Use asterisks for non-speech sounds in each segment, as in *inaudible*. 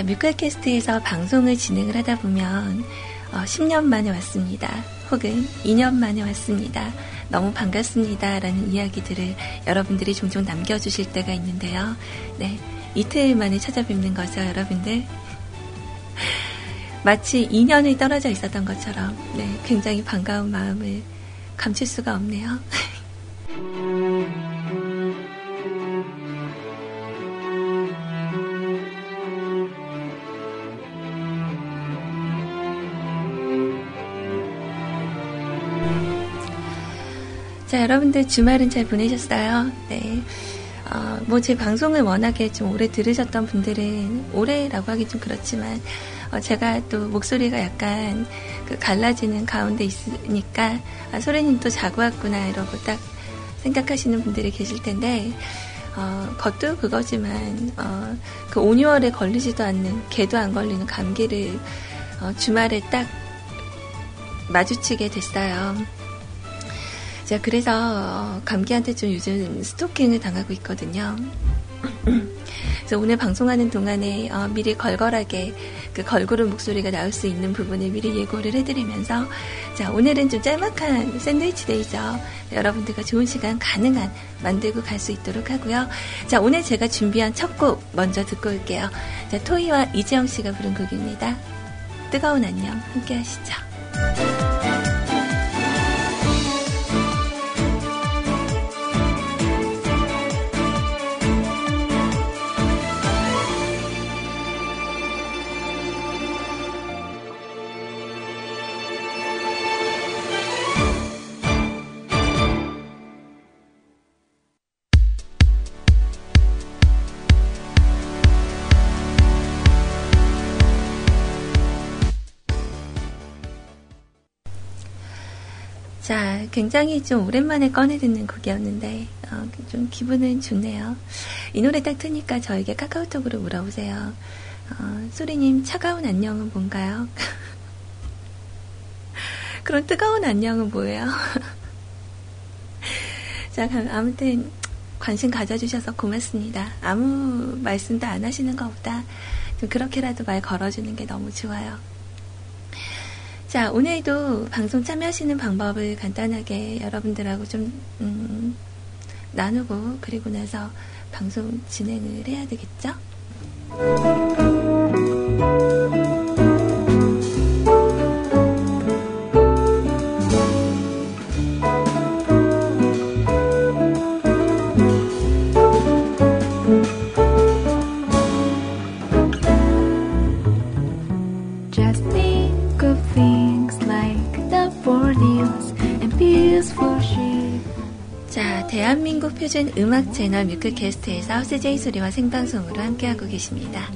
자, 뮤클캐스트에서 방송을 진행을 하다 보면 어, 10년 만에 왔습니다. 혹은 2년 만에 왔습니다. 너무 반갑습니다. 라는 이야기들을 여러분들이 종종 남겨주실 때가 있는데요. 네. 이틀 만에 찾아뵙는 거죠, 여러분들. *laughs* 마치 2년을 떨어져 있었던 것처럼, 네. 굉장히 반가운 마음을 감출 수가 없네요. *laughs* 여러분들 주말은 잘 보내셨어요? 네. 어, 뭐제 방송을 워낙에 좀 오래 들으셨던 분들은 오래라고 하기 좀 그렇지만 어, 제가 또 목소리가 약간 그 갈라지는 가운데 있으니까 아, 소리님 또 자고 왔구나 이러고 딱 생각하시는 분들이 계실 텐데 어, 그것도 그거지만 어, 그 5, 6월에 걸리지도 않는 개도 안 걸리는 감기를 어, 주말에 딱 마주치게 됐어요. 제가 그래서 어, 감기한테 좀 요즘 스토킹을 당하고 있거든요. 그래서 오늘 방송하는 동안에 어, 미리 걸걸하게 그 걸그룹 목소리가 나올 수 있는 부분을 미리 예고를 해드리면서 자 오늘은 좀 짤막한 샌드위치 데이죠. 여러분들과 좋은 시간 가능한 만들고 갈 수 있도록 하고요. 자 오늘 제가 준비한 첫 곡 먼저 듣고 올게요. 자 토이와 이재영 씨가 부른 곡입니다. 뜨거운 안녕 함께 하시죠. 굉장히 좀 오랜만에 꺼내 듣는 곡이었는데, 어, 좀 기분은 좋네요. 이 노래 딱 트니까 저에게 카카오톡으로 물어보세요. 어, 소리님, 차가운 안녕은 뭔가요? *laughs* 그런 뜨거운 안녕은 뭐예요? *laughs* 자, 아무튼, 관심 가져주셔서 고맙습니다. 아무 말씀도 안 하시는 것보다 좀 그렇게라도 말 걸어주는 게 너무 좋아요. 자, 오늘도 방송 참여하시는 방법을 간단하게 여러분들하고 좀, 음, 나누고, 그리고 나서 방송 진행을 해야 되겠죠? 표준 음악 채널 뮤크캐스트에서 CJ 소리와 생방송으로 함께하고 계십니다.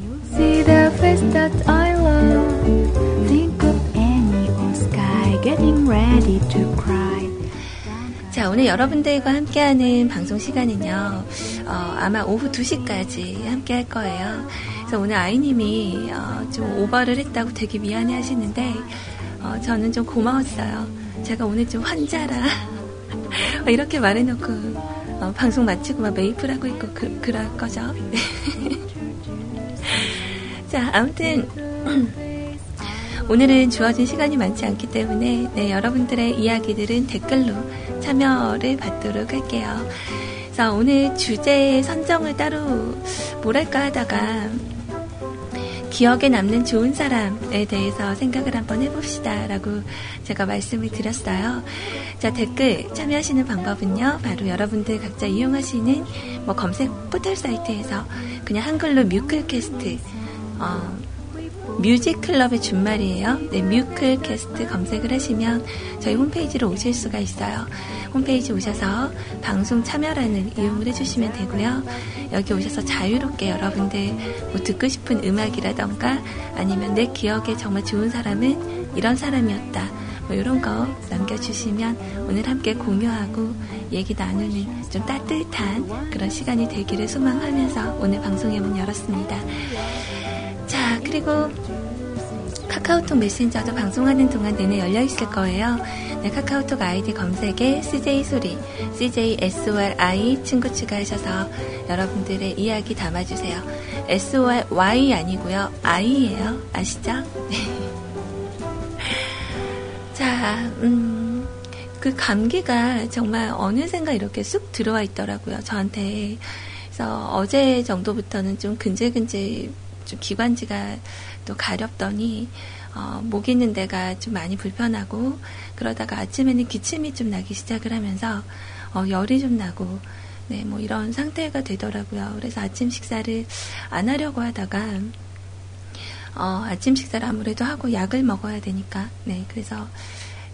자, 오늘 여러분들과 함께하는 방송 시간은요, 어, 아마 오후 2시까지 함께 할 거예요. 그래서 오늘 아이님이 어, 좀 오버를 했다고 되게 미안해 하시는데, 어, 저는 좀 고마웠어요. 제가 오늘 좀 환자라. *laughs* 이렇게 말해놓고 어, 방송 마치고 막 메이플 하고 있고 그, 그럴 거죠. *laughs* 자, 아무튼 *clears throat* 오늘은 주어진 시간이 많지 않기 때문에 네, 여러분들의 이야기들은 댓글로 참여를 받도록 할게요. 그래서 오늘 주제 선정을 따로 뭐랄까 하다가 기억에 남는 좋은 사람에 대해서 생각을 한번 해봅시다. 라고 제가 말씀을 드렸어요. 자, 댓글 참여하시는 방법은요. 바로 여러분들 각자 이용하시는 뭐 검색 포털 사이트에서 그냥 한글로 뮤클캐스트, 어, 뮤직클럽의 준말이에요. 네, 뮤클캐스트 검색을 하시면 저희 홈페이지로 오실 수가 있어요. 홈페이지 오셔서 방송 참여란을 이용을 해주시면 되고요. 여기 오셔서 자유롭게 여러분들 뭐 듣고 싶은 음악이라던가 아니면 내 기억에 정말 좋은 사람은 이런 사람이었다. 뭐 이런 거 남겨주시면 오늘 함께 공유하고 얘기 나누는 좀 따뜻한 그런 시간이 되기를 소망하면서 오늘 방송의 문 열었습니다. 자, 그리고 카카오톡 메신저도 방송하는 동안 내내 열려 있을 거예요. 네, 카카오톡 아이디 검색에 CJ 소리, CJ SORI 친구 추가하셔서 여러분들의 이야기 담아주세요. SY 아니고요. I예요. 아시죠? 네. *laughs* 자, 음, 그 감기가 정말 어느샌가 이렇게 쑥 들어와 있더라고요. 저한테. 그래서 어제 정도부터는 좀 근질근질 좀 기관지가 또 가렵더니 어, 목 있는 데가 좀 많이 불편하고 그러다가 아침에는 기침이 좀 나기 시작을 하면서 어, 열이 좀 나고 네, 뭐 이런 상태가 되더라고요. 그래서 아침 식사를 안 하려고 하다가 어, 아침 식사를 아무래도 하고 약을 먹어야 되니까 네, 그래서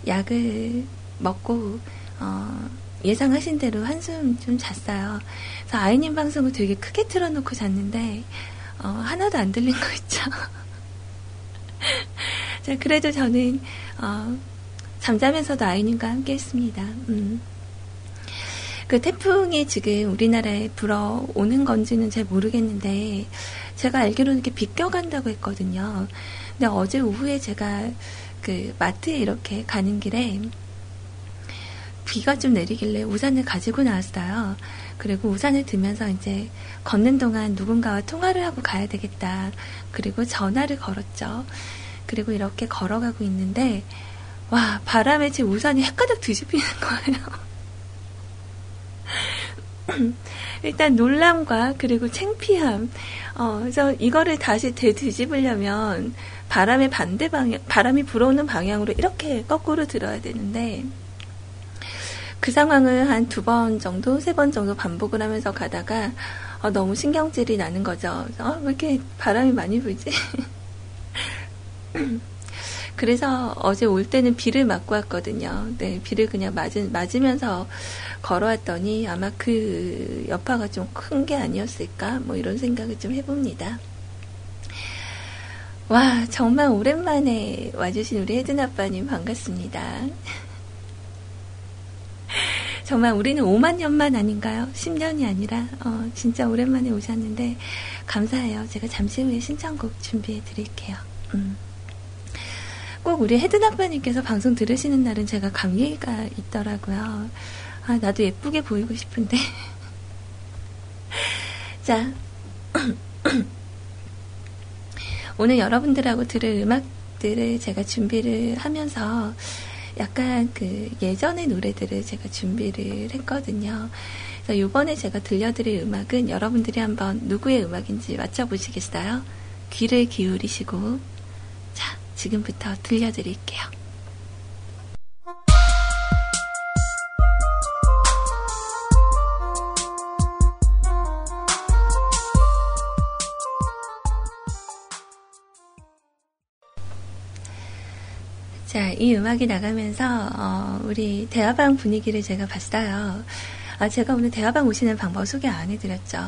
약을 먹고 어, 예상하신 대로 한숨 좀 잤어요. 그래서 아이님 방송을 되게 크게 틀어놓고 잤는데 어, 하나도 안 들린 거 있죠. *laughs* 자, 그래도 저는 어, 잠자면서도 아이님과 함께 했습니다. 음. 그 태풍이 지금 우리나라에 불어오는 건지는 잘 모르겠는데 제가 알기로는 이렇게 비껴간다고 했거든요. 근데 어제 오후에 제가 그 마트에 이렇게 가는 길에 비가 좀 내리길래 우산을 가지고 나왔어요. 그리고 우산을 들면서 이제 걷는 동안 누군가와 통화를 하고 가야 되겠다. 그리고 전화를 걸었죠. 그리고 이렇게 걸어가고 있는데, 와, 바람에 제 우산이 헷가득 뒤집히는 거예요. *laughs* 일단 놀람과 그리고 창피함. 어, 그래서 이거를 다시 되뒤집으려면 바람의 반대 방향, 바람이 불어오는 방향으로 이렇게 거꾸로 들어야 되는데, 그 상황을 한 두 번 정도, 세 번 정도 반복을 하면서 가다가 어, 너무 신경질이 나는 거죠. 어, 왜 이렇게 바람이 많이 불지? *laughs* 그래서 어제 올 때는 비를 맞고 왔거든요. 네, 비를 그냥 맞은, 맞으면서 걸어왔더니 아마 그 여파가 좀 큰 게 아니었을까? 뭐 이런 생각을 좀 해봅니다. 와, 정말 오랜만에 와주신 우리 혜든 아빠님 반갑습니다. 정말 우리는 5만 년만 아닌가요? 10년이 아니라 어, 진짜 오랜만에 오셨는데 감사해요. 제가 잠시 후에 신청곡 준비해 드릴게요. 음. 꼭 우리 헤드 아빠님께서 방송 들으시는 날은 제가 감기가 있더라고요. 아, 나도 예쁘게 보이고 싶은데. *laughs* 자, *clears throat* 오늘 여러분들하고 들을 음악들을 제가 준비를 하면서 약간 그 예전의 노래들을 제가 준비를 했거든요. 그래서 이번에 제가 들려드릴 음악은 여러분들이 한번 누구의 음악인지 맞춰보시겠어요? 귀를 기울이시고, 자, 지금부터 들려드릴게요. 이 음악이 나가면서 어, 우리 대화방 분위기를 제가 봤어요. 아, 제가 오늘 대화방 오시는 방법 소개 안 해드렸죠.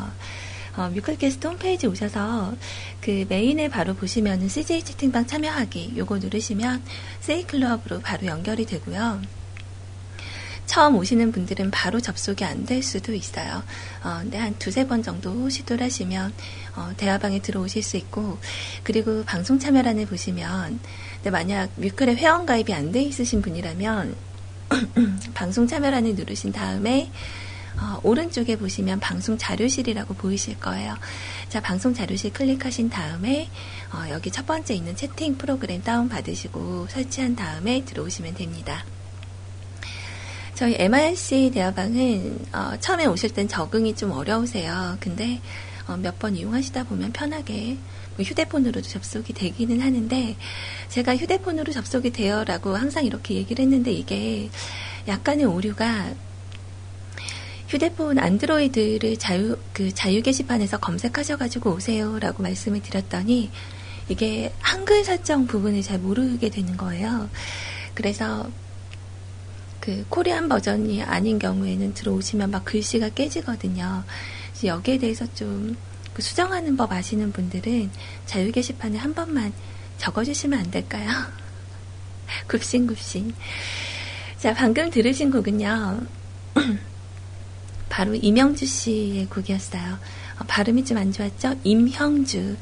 어, 뮤클캐스트 홈페이지 오셔서 그 메인에 바로 보시면은 CJ 채팅방 참여하기 요거 누르시면 세이클럽으로 바로 연결이 되고요. 처음 오시는 분들은 바로 접속이 안 될 수도 있어요. 어, 근데 한 두세 번 정도 시도를 하시면 어, 대화방에 들어오실 수 있고 그리고 방송 참여란을 보시면 근데 만약 뮤클에 회원 가입이 안 돼 있으신 분이라면 *clears throat* 방송 참여란을 누르신 다음에 어, 오른쪽에 보시면 방송 자료실이라고 보이실 거예요. 자, 방송 자료실 클릭하신 다음에 어, 여기 첫 번째 있는 채팅 프로그램 다운 받으시고 설치한 다음에 들어오시면 됩니다. 저희 MRC 대화방은 어, 처음에 오실 땐 적응이 좀 어려우세요. 근데 어, 몇번 이용하시다 보면 편하게 뭐 휴대폰으로도 접속이 되기는 하는데 제가 휴대폰으로 접속이 되어라고 항상 이렇게 얘기를 했는데 이게 약간의 오류가 휴대폰 안드로이드를 자유 그 자유 게시판에서 검색하셔가지고 오세요라고 말씀을 드렸더니 이게 한글 설정 부분을 잘 모르게 되는 거예요. 그래서 그 코리안 버전이 아닌 경우에는 들어오시면 막 글씨가 깨지거든요. 여기에 대해서 좀 그 수정하는 법 아시는 분들은 자유 게시판에 한 번만 적어주시면 안 될까요? *laughs* 굽신굽신. 자, 방금 들으신 곡은요. *clears throat* 바로 이명주 씨의 곡이었어요. 어, 발음이 좀 안 좋았죠? 임형주.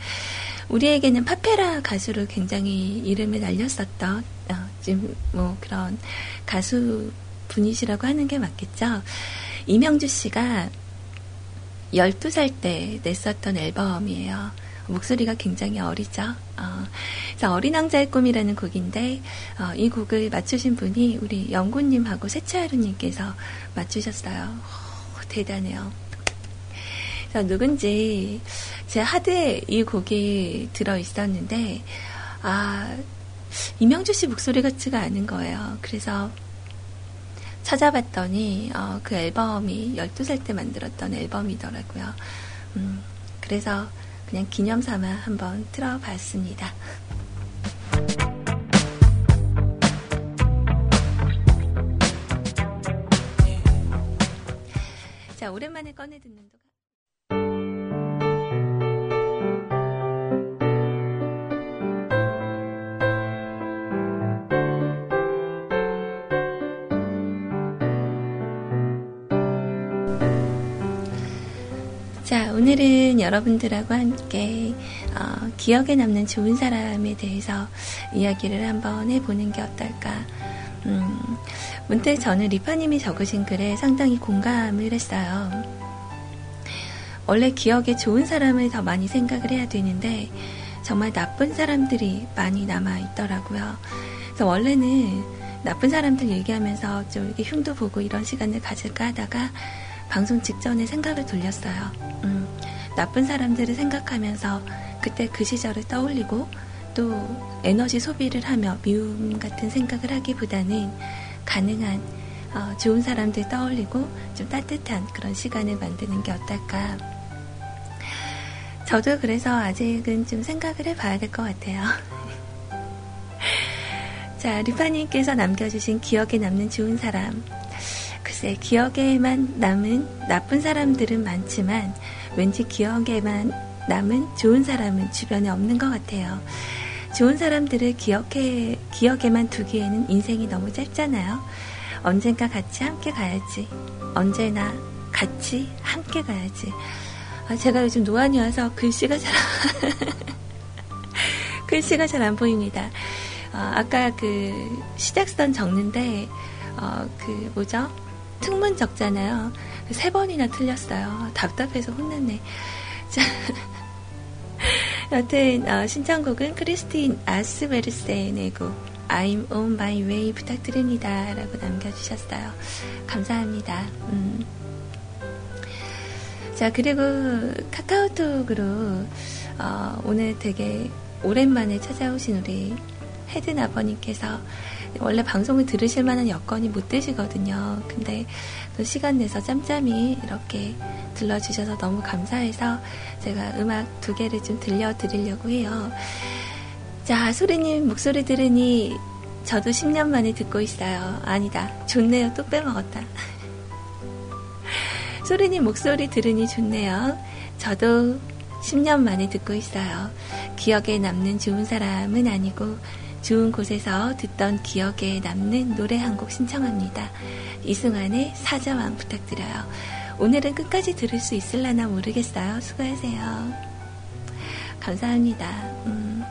우리에게는 파페라 가수로 굉장히 이름을 날렸었던, 어, 지금 뭐 그런 가수 분이시라고 하는 게 맞겠죠? 이명주 씨가 12살 때 냈었던 앨범이에요. 목소리가 굉장히 어리죠. 어, 어린 왕자의 꿈이라는 곡인데 어, 이 곡을 맞추신 분이 우리 영구님하고 세차하루님께서 맞추셨어요. 오, 대단해요. 그래서 누군지 제 하드에 이 곡이 들어 있었는데 아 이명주 씨 목소리 같지가 않은 거예요. 그래서 찾아봤더니 어, 그 앨범이 12살 때 만들었던 앨범이더라고요. 음, 그래서 그냥 기념 삼아 한번 틀어봤습니다. 자, 오랜만에 꺼내 듣는 오늘은 여러분들하고 함께 어, 기억에 남는 좋은 사람에 대해서 이야기를 한번 해보는 게 어떨까. 음, 문득 저는 리파님이 적으신 글에 상당히 공감을 했어요. 원래 기억에 좋은 사람을 더 많이 생각을 해야 되는데 정말 나쁜 사람들이 많이 남아 있더라고요. 그래서 원래는 나쁜 사람들 얘기하면서 좀 이렇게 흉도 보고 이런 시간을 가질까 하다가 방송 직전에 생각을 돌렸어요. 음, 나쁜 사람들을 생각하면서 그때 그 시절을 떠올리고 또 에너지 소비를 하며 미움 같은 생각을 하기보다는 가능한 어, 좋은 사람들 떠올리고 좀 따뜻한 그런 시간을 만드는 게 어떨까. 저도 그래서 아직은 좀 생각을 해봐야 될 것 같아요. *laughs* 자, 리파님께서 남겨주신 기억에 남는 좋은 사람. 글쎄, 기억에만 남은 나쁜 사람들은 많지만 왠지 기억에만 남은 좋은 사람은 주변에 없는 것 같아요. 좋은 사람들을 기억해, 기억에만 두기에는 인생이 너무 짧잖아요. 언젠가 같이 함께 가야지. 언제나 같이 함께 가야지. 아, 제가 요즘 노안이 와서 글씨가 잘, *laughs* 글씨가 잘 안 보입니다. 어, 아까 그 시작선 적는데, 어, 그 뭐죠? 특문 적잖아요. 세 번이나 틀렸어요. 답답해서 혼났네. *laughs* 자, 여튼 어, 신청곡은 크리스틴 아스베르센의 곡 I'm on my way 부탁드립니다. 라고 남겨주셨어요. 감사합니다. 음. 자, 그리고 카카오톡으로 어, 오늘 되게 오랜만에 찾아오신 우리 헤드 나버님께서 원래 방송을 들으실 만한 여건이 못 되시거든요. 근데 또 시간 내서 짬짬이 이렇게 들러주셔서 너무 감사해서 제가 음악 두 개를 좀 들려드리려고 해요. 자, 소리님 목소리 들으니 저도 10년 만에 듣고 있어요. 아니다. 좋네요. 또 빼먹었다. *laughs* 소리님 목소리 들으니 좋네요. 저도 10년 만에 듣고 있어요. 기억에 남는 좋은 사람은 아니고 좋은 곳에서 듣던 기억에 남는 노래 한 곡 신청합니다. 이승환의 사자왕 부탁드려요. 오늘은 끝까지 들을 수 있을라나 모르겠어요. 수고하세요. 감사합니다. 음.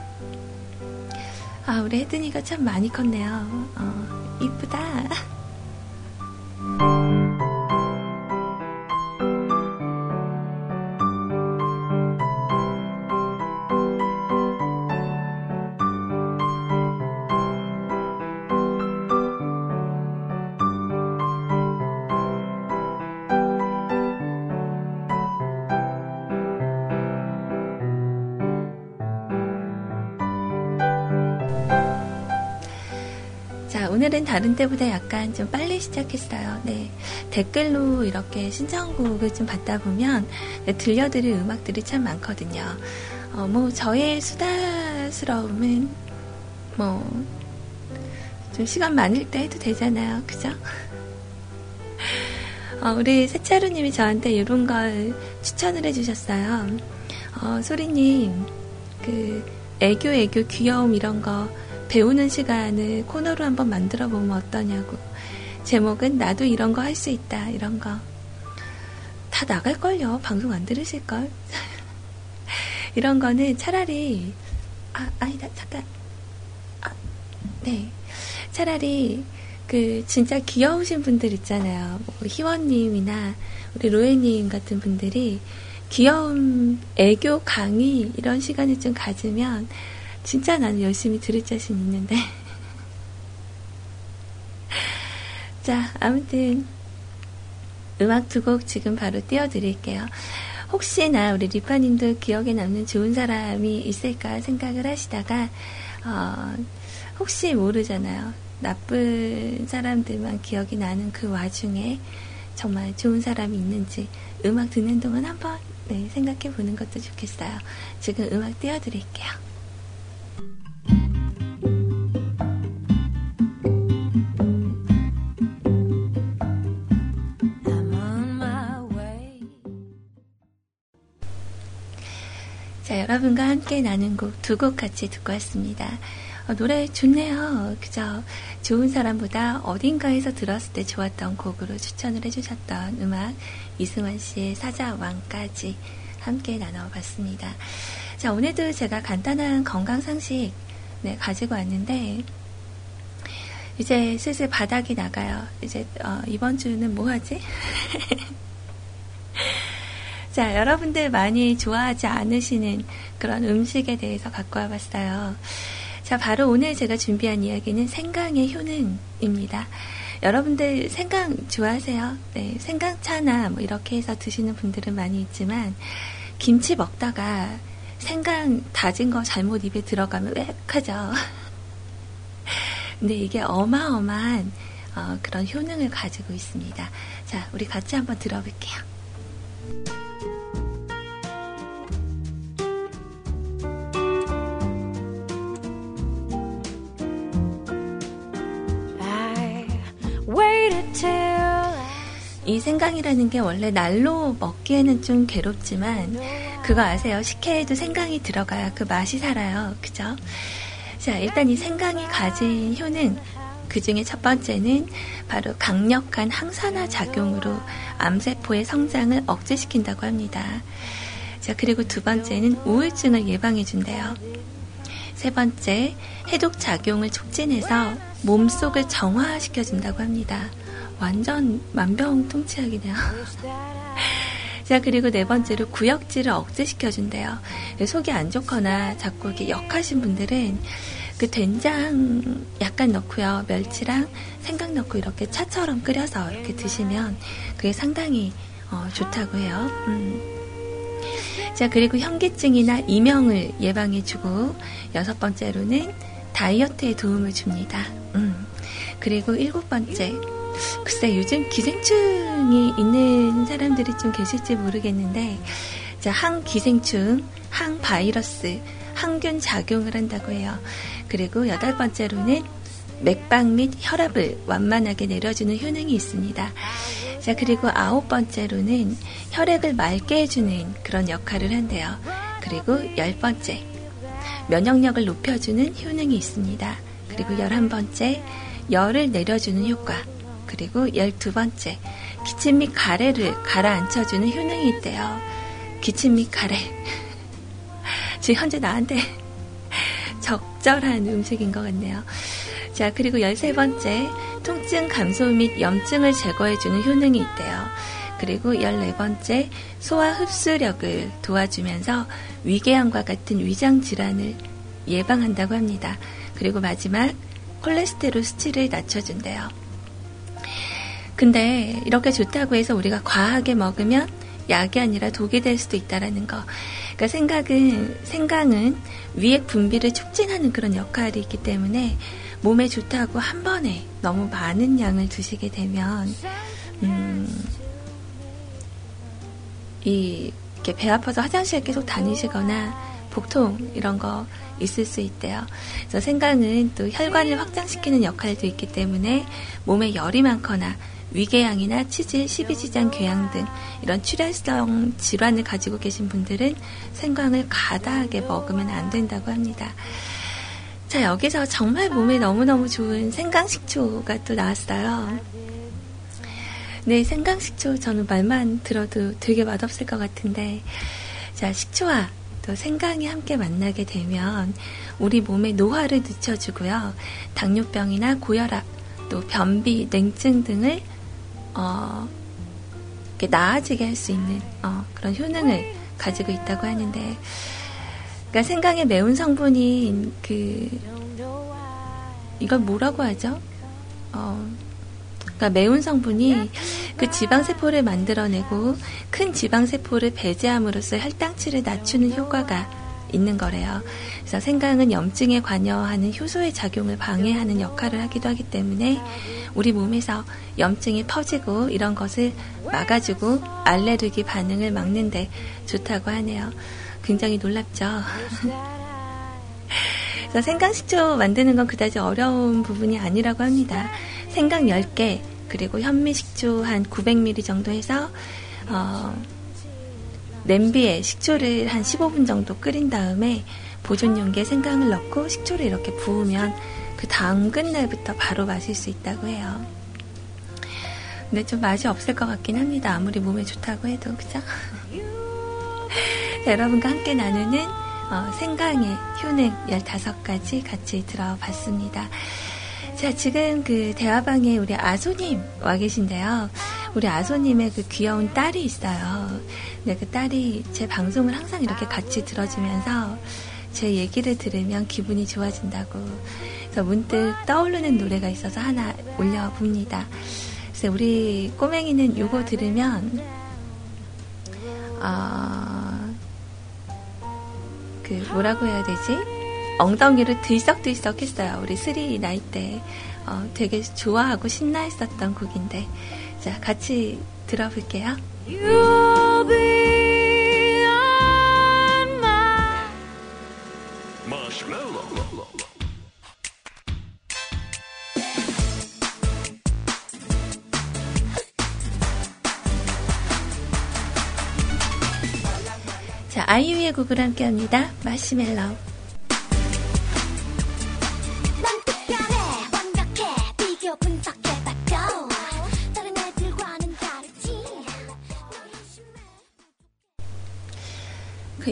아, 우리 혜든이가 참 많이 컸네요. 어, 이쁘다. 오늘은 다른 때보다 약간 좀 빨리 시작했어요. 네. 댓글로 이렇게 신청곡을 좀 받다 보면 네, 들려드릴 음악들이 참 많거든요. 어, 뭐, 저의 수다스러움은 뭐, 좀 시간 많을 때 해도 되잖아요. 그죠? *laughs* 어, 우리 세차루님이 저한테 이런 걸 추천을 해주셨어요. 어, 소리님, 그, 애교, 애교, 귀여움 이런 거 배우는 시간을 코너로 한번 만들어 보면 어떠냐고. 제목은 나도 이런 거 할 수 있다. 이런 거. 다 나갈걸요. 방송 안 들으실걸. *laughs* 이런 거는 차라리, 아, 아니다, 잠깐. 아, 네. 차라리 그 진짜 귀여우신 분들 있잖아요. 뭐 희원님이나 우리 로에님 같은 분들이 귀여운 애교 강의 이런 시간을 좀 가지면 진짜 나는 열심히 들을 자신 있는데. *laughs* 자, 아무튼 음악 두 곡 지금 바로 띄워드릴게요. 혹시나 우리 리파님도 기억에 남는 좋은 사람이 있을까 생각을 하시다가 어, 혹시 모르잖아요. 나쁜 사람들만 기억이 나는 그 와중에 정말 좋은 사람이 있는지 음악 듣는 동안 한번 네, 생각해 보는 것도 좋겠어요. 지금 음악 띄워드릴게요. 여러분과 함께 나눈 곡 두 곡 같이 듣고 왔습니다. 어, 노래 좋네요. 그죠? 좋은 사람보다 어딘가에서 들었을 때 좋았던 곡으로 추천을 해주셨던 음악 이승환 씨의 사자왕까지 함께 나눠봤습니다. 자, 오늘도 제가 간단한 건강 상식 네, 가지고 왔는데 이제 슬슬 바닥이 나가요. 이제 어, 이번 주는 뭐 하지? *laughs* 자, 여러분들 많이 좋아하지 않으시는 그런 음식에 대해서 갖고 와봤어요. 자, 바로 오늘 제가 준비한 이야기는 생강의 효능입니다. 여러분들 생강 좋아하세요? 네, 생강차나 뭐 이렇게 해서 드시는 분들은 많이 있지만, 김치 먹다가 생강 다진 거 잘못 입에 들어가면 왜 하죠? 근데 이게 어마어마한 어, 그런 효능을 가지고 있습니다. 자, 우리 같이 한번 들어볼게요. 이 생강이라는 게 원래 날로 먹기에는 좀 괴롭지만 그거 아세요? 식혜에도 생강이 들어가야 그 맛이 살아요. 그죠? 자, 일단 이 생강이 가진 효능 그 중에 첫 번째는 바로 강력한 항산화 작용으로 암세포의 성장을 억제시킨다고 합니다. 자, 그리고 두 번째는 우울증을 예방해준대요. 세 번째, 해독 작용을 촉진해서 몸속을 정화시켜준다고 합니다. 완전 만병통치약이네요. 자, 그리고 네 번째로 구역질을 억제시켜준대요. 속이 안 좋거나 자꾸 이렇게 역하신 분들은 그 된장 약간 넣고요. 멸치랑 생강 넣고 이렇게 차처럼 끓여서 이렇게 드시면 그게 상당히 어, 좋다고 해요. 음. 자, 그리고 현기증이나 이명을 예방해주고 여섯 번째로는 다이어트에 도움을 줍니다. 음. 그리고 일곱 번째, 글쎄 요즘 기생충이 있는 사람들이 좀 계실지 모르겠는데 자, 항기생충, 항바이러스, 항균 작용을 한다고 해요. 그리고 여덟 번째로는 맥박 및 혈압을 완만하게 내려주는 효능이 있습니다. 자, 그리고 아홉 번째로는 혈액을 맑게 해주는 그런 역할을 한대요. 그리고 열 번째, 면역력을 높여주는 효능이 있습니다. 그리고 열한 번째, 열을 내려주는 효과. 그리고 열두 번째, 기침 및 가래를 가라앉혀주는 효능이 있대요. 기침 및 가래. *laughs* 지금 현재 나한테 *laughs* 적절한 음식인 것 같네요. 자, 그리고 열세 번째, 통증 감소 및 염증을 제거해주는 효능이 있대요. 그리고 열네 번째, 소화 흡수력을 도와주면서 위궤양과 같은 위장 질환을 예방한다고 합니다. 그리고 마지막, 콜레스테롤 수치를 낮춰준대요. 근데 이렇게 좋다고 해서 우리가 과하게 먹으면 약이 아니라 독이 될 수도 있다라는 거. 그러니까 생각은 생강은 위액 분비를 촉진하는 그런 역할이 있기 때문에 몸에 좋다고 한 번에 너무 많은 양을 드시게 되면 음, 이 이렇게 배 아파서 화장실 계속 다니시거나 복통 이런 거 있을 수 있대요. 그래서 생강은 또 혈관을 확장시키는 역할도 있기 때문에 몸에 열이 많거나 위궤양이나 치질, 십이지장 궤양 등 이런 출혈성 질환을 가지고 계신 분들은 생강을 가다하게 먹으면 안 된다고 합니다. 자, 여기서 정말 몸에 너무너무 좋은 생강식초가 또 나왔어요. 네, 생강식초 저는 말만 들어도 되게 맛없을 것 같은데, 자, 식초와 또 생강이 함께 만나게 되면 우리 몸에 노화를 늦춰주고요. 당뇨병이나 고혈압, 또 변비, 냉증 등을 어, 이렇게 나아지게 할 수 있는 어, 그런 효능을 가지고 있다고 하는데, 그러니까 생강의 매운 성분인 그 이걸 뭐라고 하죠? 어, 그러니까 매운 성분이 그 지방세포를 만들어내고 큰 지방세포를 배제함으로써 혈당치를 낮추는 효과가 있는 거래요. 그래서 생강은 염증에 관여하는 효소의 작용을 방해하는 역할을 하기도 하기 때문에 우리 몸에서 염증이 퍼지고 이런 것을 막아주고 알레르기 반응을 막는데 좋다고 하네요. 굉장히 놀랍죠. *laughs* 그래서 생강식초 만드는 건 그다지 어려운 부분이 아니라고 합니다. 생강 10개, 그리고 현미식초 한 900ml 정도 해서, 어, 냄비에 식초를 한 15분 정도 끓인 다음에 보존 용기에 생강을 넣고 식초를 이렇게 부으면 그 다음 끝날부터 바로 마실 수 있다고 해요. 근데 좀 맛이 없을 것 같긴 합니다. 아무리 몸에 좋다고 해도, 그죠? 자, *laughs* 여러분과 함께 나누는 어, 생강의 효능 15가지 같이 들어봤습니다. 자, 지금 그 대화방에 우리 아소님 와 계신데요. 우리 아소님의 그 귀여운 딸이 있어요. 근데 그 딸이 제 방송을 항상 이렇게 같이 들어주면서 제 얘기를 들으면 기분이 좋아진다고. 그래서 문득 떠오르는 노래가 있어서 하나 올려봅니다. 그래서 우리 꼬맹이는 요거 들으면, 어, 그 뭐라고 해야 되지? 엉덩이를 들썩들썩 했어요. 우리 스리 나이 때. 어, 되게 좋아하고 신나 했었던 곡인데. 자, 같이 들어볼게요. 자, 아이유의 곡을 함께 합니다. 마시멜로우.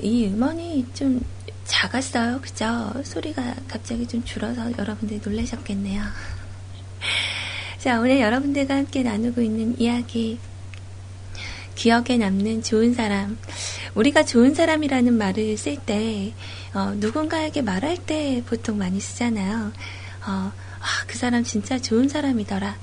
이 음원이 좀 작았어요. 그죠? 소리가 갑자기 좀 줄어서 여러분들이 놀라셨겠네요. *laughs* 자, 오늘 여러분들과 함께 나누고 있는 이야기. 기억에 남는 좋은 사람. 우리가 좋은 사람이라는 말을 쓸 때, 어, 누군가에게 말할 때 보통 많이 쓰잖아요. 어, 아, 그 사람 진짜 좋은 사람이더라.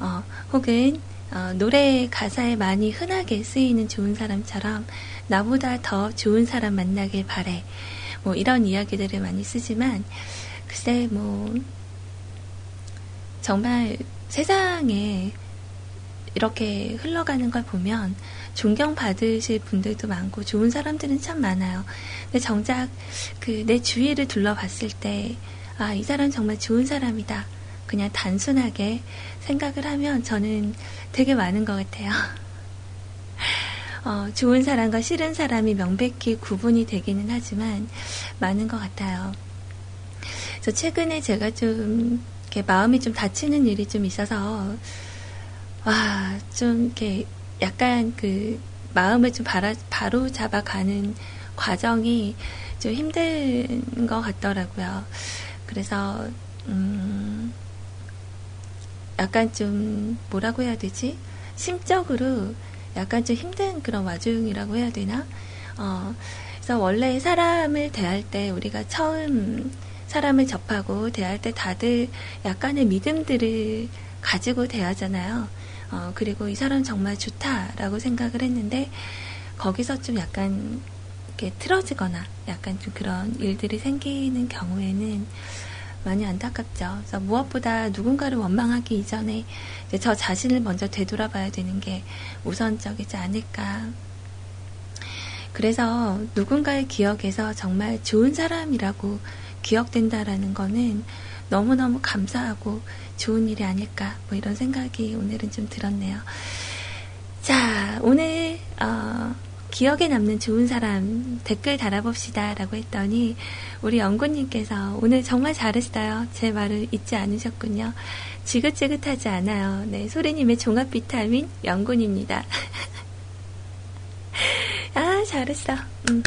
어, 혹은, 어, 노래 가사에 많이 흔하게 쓰이는 좋은 사람처럼 나보다 더 좋은 사람 만나길 바래. 뭐 이런 이야기들을 많이 쓰지만, 글쎄, 뭐, 정말 세상에 이렇게 흘러가는 걸 보면 존경받으실 분들도 많고 좋은 사람들은 참 많아요. 근데 정작 그 내 주위를 둘러봤을 때, 아, 이 사람 정말 좋은 사람이다. 그냥 단순하게 생각을 하면 저는 되게 많은 것 같아요. *laughs* 어, 좋은 사람과 싫은 사람이 명백히 구분이 되기는 하지만 많은 것 같아요. 그래서 최근에 제가 좀 이렇게 마음이 좀 다치는 일이 좀 있어서 와, 좀 이렇게 약간 그 마음을 좀 바라, 바로 잡아가는 과정이 좀 힘든 것 같더라고요. 그래서, 음, 약간 좀 뭐라고 해야 되지? 심적으로 약간 좀 힘든 그런 와중이라고 해야 되나? 어, 그래서 원래 사람을 대할 때 우리가 처음 사람을 접하고 대할 때 다들 약간의 믿음들을 가지고 대하잖아요. 어, 그리고 이 사람 정말 좋다라고 생각을 했는데 거기서 좀 약간 이렇게 틀어지거나 약간 좀 그런 일들이 생기는 경우에는 많이 안타깝죠. 그래서 무엇보다 누군가를 원망하기 이전에 저 자신을 먼저 되돌아봐야 되는 게 우선적이지 않을까. 그래서 누군가의 기억에서 정말 좋은 사람이라고 기억된다라는 거는 너무너무 감사하고 좋은 일이 아닐까 뭐 이런 생각이 오늘은 좀 들었네요. 자 오늘 어, 기억에 남는 좋은 사람 댓글 달아봅시다 라고 했더니 우리 연구님께서 오늘 정말 잘했어요. 제 말을 잊지 않으셨군요. 지긋지긋하지 않아요. 네, 소리님의 종합 비타민 연구입니다. *laughs* 아, 잘했어. 음.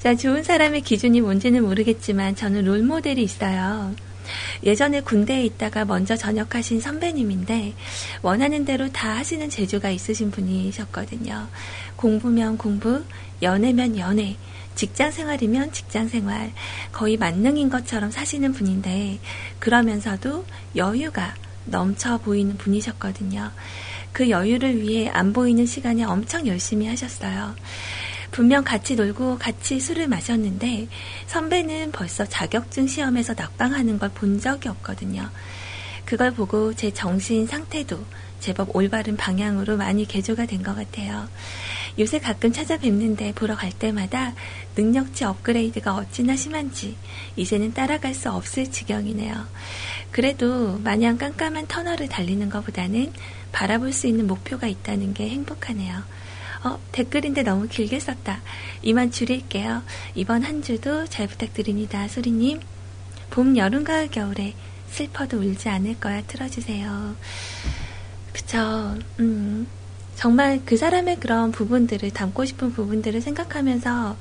자, 좋은 사람의 기준이 뭔지는 모르겠지만 저는 롤모델이 있어요. 예전에 군대에 있다가 먼저 전역하신 선배님인데 원하는 대로 다 하시는 재주가 있으신 분이셨거든요. 공부면 공부, 연애면 연애, 직장 생활이면 직장 생활, 거의 만능인 것처럼 사시는 분인데 그러면서도 여유가 넘쳐 보이는 분이셨거든요. 그 여유를 위해 안 보이는 시간에 엄청 열심히 하셨어요. 분명 같이 놀고 같이 술을 마셨는데 선배는 벌써 자격증 시험에서 낙방하는 걸 본 적이 없거든요. 그걸 보고 제 정신 상태도 제법 올바른 방향으로 많이 개조가 된 것 같아요. 요새 가끔 찾아뵙는데 보러 갈 때마다 능력치 업그레이드가 어찌나 심한지 이제는 따라갈 수 없을 지경이네요. 그래도 마냥 깜깜한 터널을 달리는 것보다는 바라볼 수 있는 목표가 있다는 게 행복하네요. 어, 댓글인데 너무 길게 썼다. 이만 줄일게요. 이번 한 주도 잘 부탁드립니다. 소리님. 봄, 여름, 가을, 겨울에 슬퍼도 울지 않을 거야 틀어주세요. 그쵸. 음, 정말 그 사람의 그런 부분들을 담고 싶은 부분들을 생각하면서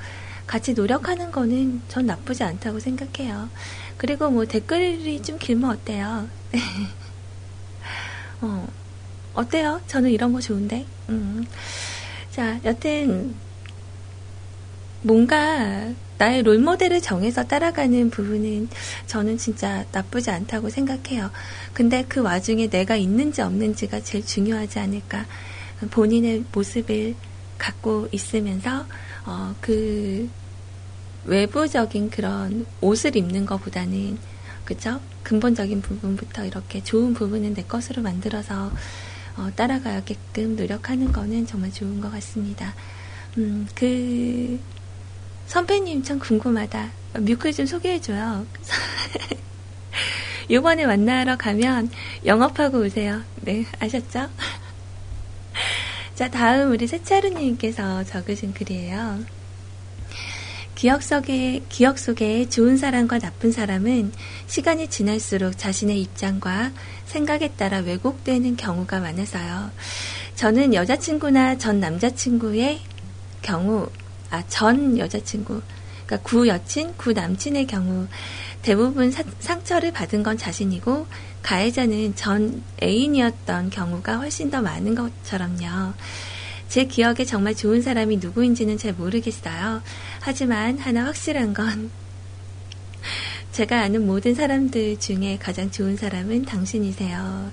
같이 노력하는 거는 전 나쁘지 않다고 생각해요. 그리고 뭐 댓글이 좀 길면 어때요? *laughs* 어, 어때요? 저는 이런 거 좋은데. 음. 자, 여튼, 뭔가 나의 롤모델을 정해서 따라가는 부분은 저는 진짜 나쁘지 않다고 생각해요. 근데 그 와중에 내가 있는지 없는지가 제일 중요하지 않을까. 본인의 모습을 갖고 있으면서, 어, 그, 외부적인 그런 옷을 입는 것보다는, 그쵸? 근본적인 부분부터 이렇게 좋은 부분은 내 것으로 만들어서 어, 따라가게끔 노력하는 거는 정말 좋은 것 같습니다. 음, 그, 선배님 참 궁금하다. 뮤클 좀 소개해줘요. *laughs* 요번에 만나러 가면 영업하고 오세요. 네, 아셨죠? *laughs* 자, 다음 우리 세차루님께서 적으신 글이에요. 기억 속에, 기억 속에 좋은 사람과 나쁜 사람은 시간이 지날수록 자신의 입장과 생각에 따라 왜곡되는 경우가 많아서요. 저는 여자친구나 전 남자친구의 경우, 아, 전 여자친구, 그러니까 구 여친, 구 남친의 경우 대부분 사, 상처를 받은 건 자신이고 가해자는 전 애인이었던 경우가 훨씬 더 많은 것처럼요. 제 기억에 정말 좋은 사람이 누구인지는 잘 모르겠어요. 하지만 하나 확실한 건 제가 아는 모든 사람들 중에 가장 좋은 사람은 당신이세요.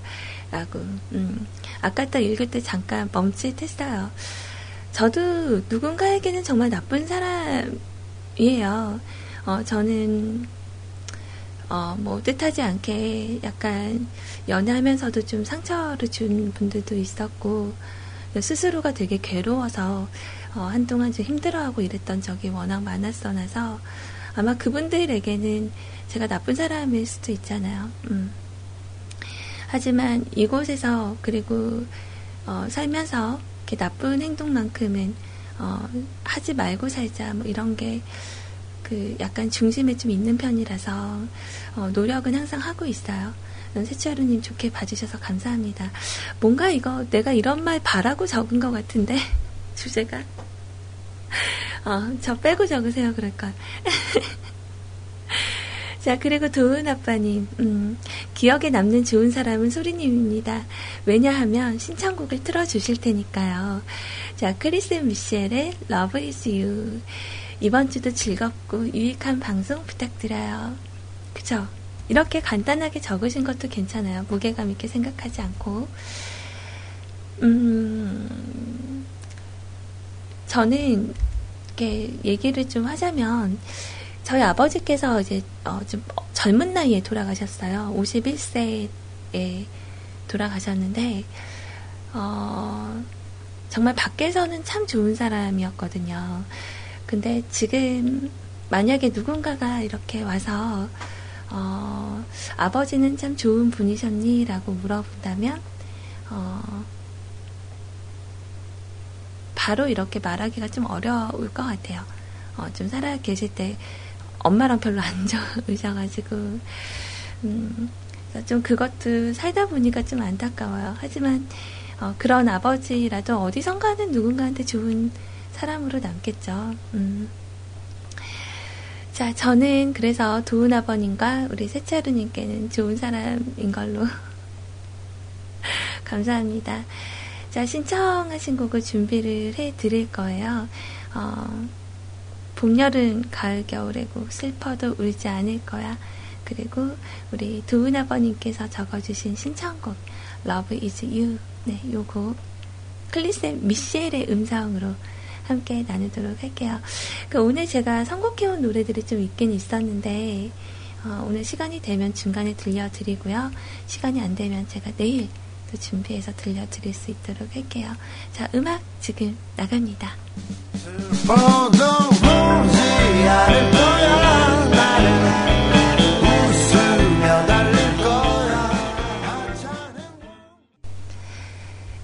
라고, 음, 아까 딱 읽을 때 잠깐 멈칫했어요. 저도 누군가에게는 정말 나쁜 사람이에요. 어, 저는, 어, 뭐, 뜻하지 않게 약간 연애하면서도 좀 상처를 준 분들도 있었고, 스스로가 되게 괴로워서, 어, 한동안 좀 힘들어하고 이랬던 적이 워낙 많았어나서, 아마 그분들에게는 제가 나쁜 사람일 수도 있잖아요. 음. 하지만 이곳에서 그리고 어, 살면서 이렇게 나쁜 행동만큼은 어, 하지 말고 살자 뭐 이런 게 그 약간 중심에 좀 있는 편이라서 어, 노력은 항상 하고 있어요. 세치하루님 좋게 봐주셔서 감사합니다. 뭔가 이거 내가 이런 말 바라고 적은 것 같은데 *laughs* 주제가 어, 저 빼고 적으세요 그럴걸. *laughs* 자, 그리고 도은 아빠님, 음, 기억에 남는 좋은 사람은 소리님입니다. 왜냐하면 신청곡을 틀어주실 테니까요. 자, 크리스 미셸의 Love is You. 이번 주도 즐겁고 유익한 방송 부탁드려요. 그쵸? 이렇게 간단하게 적으신 것도 괜찮아요. 무게감 있게 생각하지 않고. 음, 저는, 이렇게 얘기를 좀 하자면, 저희 아버지께서 이제 어, 좀 젊은 나이에 돌아가셨어요. 51세에 돌아가셨는데 어, 정말 밖에서는 참 좋은 사람이었거든요. 근데 지금 만약에 누군가가 이렇게 와서 어, 아버지는 참 좋은 분이셨니? 라고 물어본다면 어, 바로 이렇게 말하기가 좀 어려울 것 같아요. 어, 좀 살아 계실 때 엄마랑 별로 안 *laughs* 좋으셔가지고, 음, 좀 그것도 살다 보니까 좀 안타까워요. 하지만, 어, 그런 아버지라도 어디선가는 누군가한테 좋은 사람으로 남겠죠. 음. 자, 저는 그래서 도훈 아버님과 우리 세차루님께는 좋은 사람인 걸로. *laughs* 감사합니다. 자, 신청하신 곡을 준비를 해 드릴 거예요. 어, 봄, 여름, 가을, 겨울의 곡 슬퍼도 울지 않을 거야. 그리고 우리 도훈 아버님께서 적어주신 신청곡 Love is You 네, 요곡 크리셋 미셸의 음성으로 함께 나누도록 할게요. 그 오늘 제가 선곡해온 노래들이 좀 있긴 있었는데 어, 오늘 시간이 되면 중간에 들려드리고요. 시간이 안 되면 제가 내일 또 준비해서 들려드릴 수 있도록 할게요. 자, 음악 지금 나갑니다.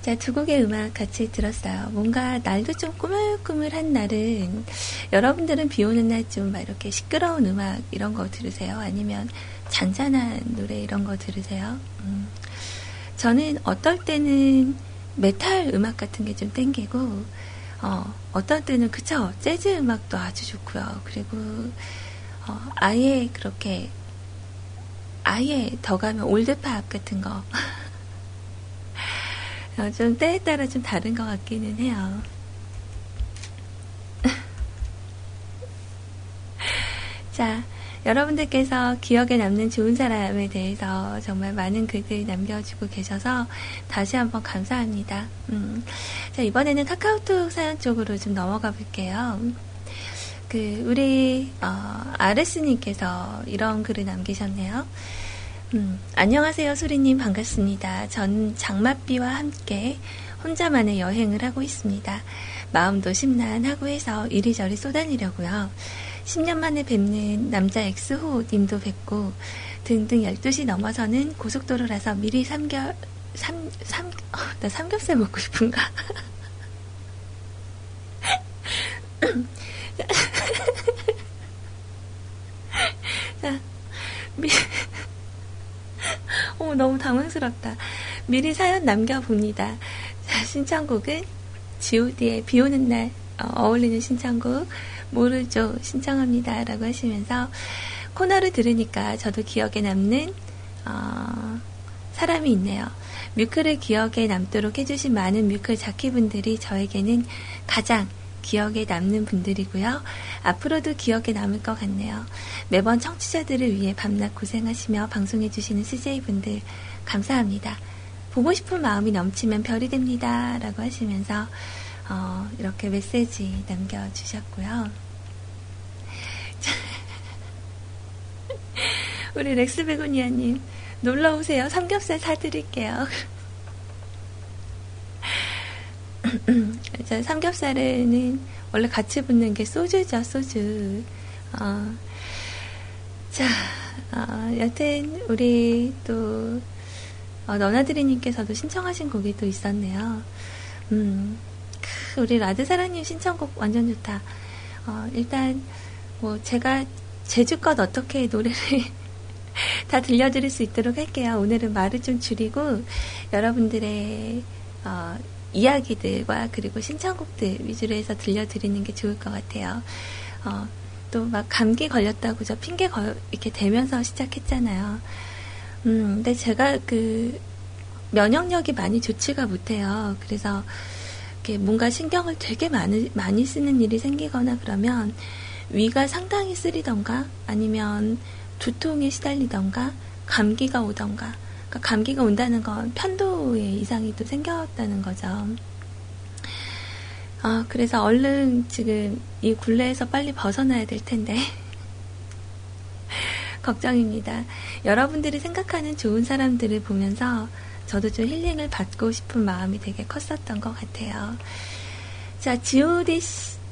자, 두 곡의 음악 같이 들었어요. 뭔가 날도 좀 꾸물꾸물한 날은 여러분들은 비 오는 날 좀 막 이렇게 시끄러운 음악 이런 거 들으세요? 아니면 잔잔한 노래 이런 거 들으세요? 음. 저는 어떨 때는 메탈 음악 같은 게 좀 땡기고, 어, 어떤 때는 그쵸 재즈 음악도 아주 좋고요. 그리고 어, 아예 그렇게 아예 더 가면 올드팝 같은 거. *laughs* 어, 좀 때에 따라 좀 다른 것 같기는 해요. *laughs* 자, 여러분들께서 기억에 남는 좋은 사람에 대해서 정말 많은 글들 남겨주고 계셔서 다시 한번 감사합니다. 음, 자, 이번에는 카카오톡 사연 쪽으로 좀 넘어가 볼게요. 그, 우리, 어, 아레스님께서 이런 글을 남기셨네요. 음, 안녕하세요, 소리님. 반갑습니다. 전 장맛비와 함께 혼자만의 여행을 하고 있습니다. 마음도 심란하고 해서 이리저리 쏘다니려고요. 10년 만에 뵙는 남자 엑스호 님도 뵙고 등등 12시 넘어서는 고속도로라서 미리 삼겹, 삼, 삼, 어, 나 삼겹살 먹고 싶은가? 자, 미, 어, 너무 당황스럽다. 미리 사연 남겨봅니다. 자, 신청곡은 god의 비 오는 날 어, 어울리는 신청곡 모르죠 신청합니다 라고 하시면서 코너를 들으니까 저도 기억에 남는 어, 사람이 있네요. 뮤클을 기억에 남도록 해주신 많은 뮤클 자키분들이 저에게는 가장 기억에 남는 분들이고요. 앞으로도 기억에 남을 것 같네요. 매번 청취자들을 위해 밤낮 고생하시며 방송해주시는 CJ분들 감사합니다. 보고 싶은 마음이 넘치면 별이 됩니다. 라고 하시면서 어, 이렇게 메시지 남겨주셨고요. *laughs* 우리 렉스 베고니아님 놀러 오세요. 삼겹살 사드릴게요. *laughs* 삼겹살에는 원래 같이 붙는 게 소주죠, 소주. 어, 자, 어, 여튼, 우리 또, 어, 너나드리님께서도 신청하신 곡이 또 있었네요. 음, 우리 라드사랑님 신청곡 완전 좋다. 어, 일단, 뭐, 제가 제주껏 어떻게 노래를 *laughs* 다 들려드릴 수 있도록 할게요. 오늘은 말을 좀 줄이고, 여러분들의, 어, 이야기들과 그리고 신청곡들 위주로 해서 들려드리는 게 좋을 것 같아요. 어, 또 막 감기 걸렸다고 저 핑계 걸, 이렇게 대면서 시작했잖아요. 음, 근데 제가 그 면역력이 많이 좋지가 못해요. 그래서 이렇게 뭔가 신경을 되게 많이, 많이 쓰는 일이 생기거나 그러면 위가 상당히 쓰리던가 아니면 두통에 시달리던가 감기가 오던가 그러니까 감기가 온다는 건 편도에 이상이 또 생겼다는 거죠. 아, 그래서 얼른 지금 이 굴레에서 빨리 벗어나야 될 텐데. *laughs* 걱정입니다. 여러분들이 생각하는 좋은 사람들을 보면서 저도 좀 힐링을 받고 싶은 마음이 되게 컸었던 것 같아요. 자, GOD,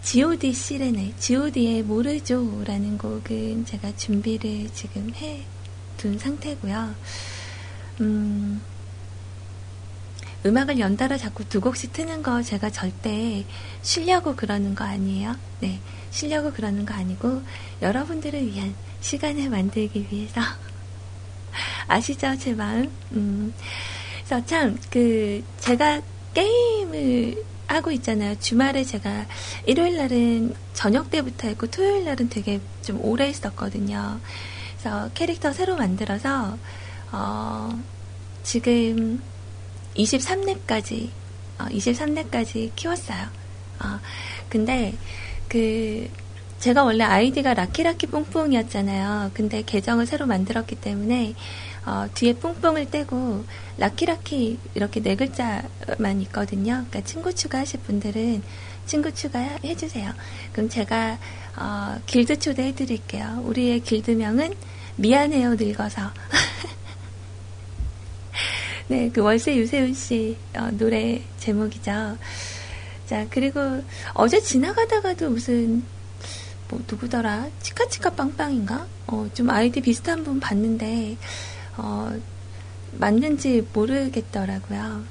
GOD 시레네, GOD의 모르죠 라는 곡은 제가 준비를 지금 해 둔 상태고요. 음, 음악을 연달아 자꾸 두 곡씩 트는 거 제가 절대 쉬려고 그러는 거 아니에요. 네. 쉬려고 그러는 거 아니고 여러분들을 위한 시간을 만들기 위해서 *laughs* 아시죠? 제 마음? 음. 그래서 참, 그, 제가 게임을 하고 있잖아요. 주말에 제가 일요일 날은 저녁 때부터 했고 토요일 날은 되게 좀 오래 했었거든요. 그래서 캐릭터 새로 만들어서 어, 지금 23렙까지 어, 23렙까지 키웠어요. 어, 근데 그 제가 원래 아이디가 라키라키 뿡뿡이었잖아요. 근데 계정을 새로 만들었기 때문에 어, 뒤에 뿡뿡을 떼고 라키라키 이렇게 네 글자만 있거든요. 그러니까 친구 추가하실 분들은 친구 추가해 주세요. 그럼 제가 어, 길드 초대해 드릴게요. 우리의 길드명은 미안해요 늙어서. *laughs* 네, 그 월세 유세윤 씨 어, 노래 제목이죠. 자, 그리고 어제 지나가다가도 무슨 뭐 누구더라 치카치카 빵빵인가? 어, 좀 아이디 비슷한 분 봤는데 어, 맞는지 모르겠더라고요.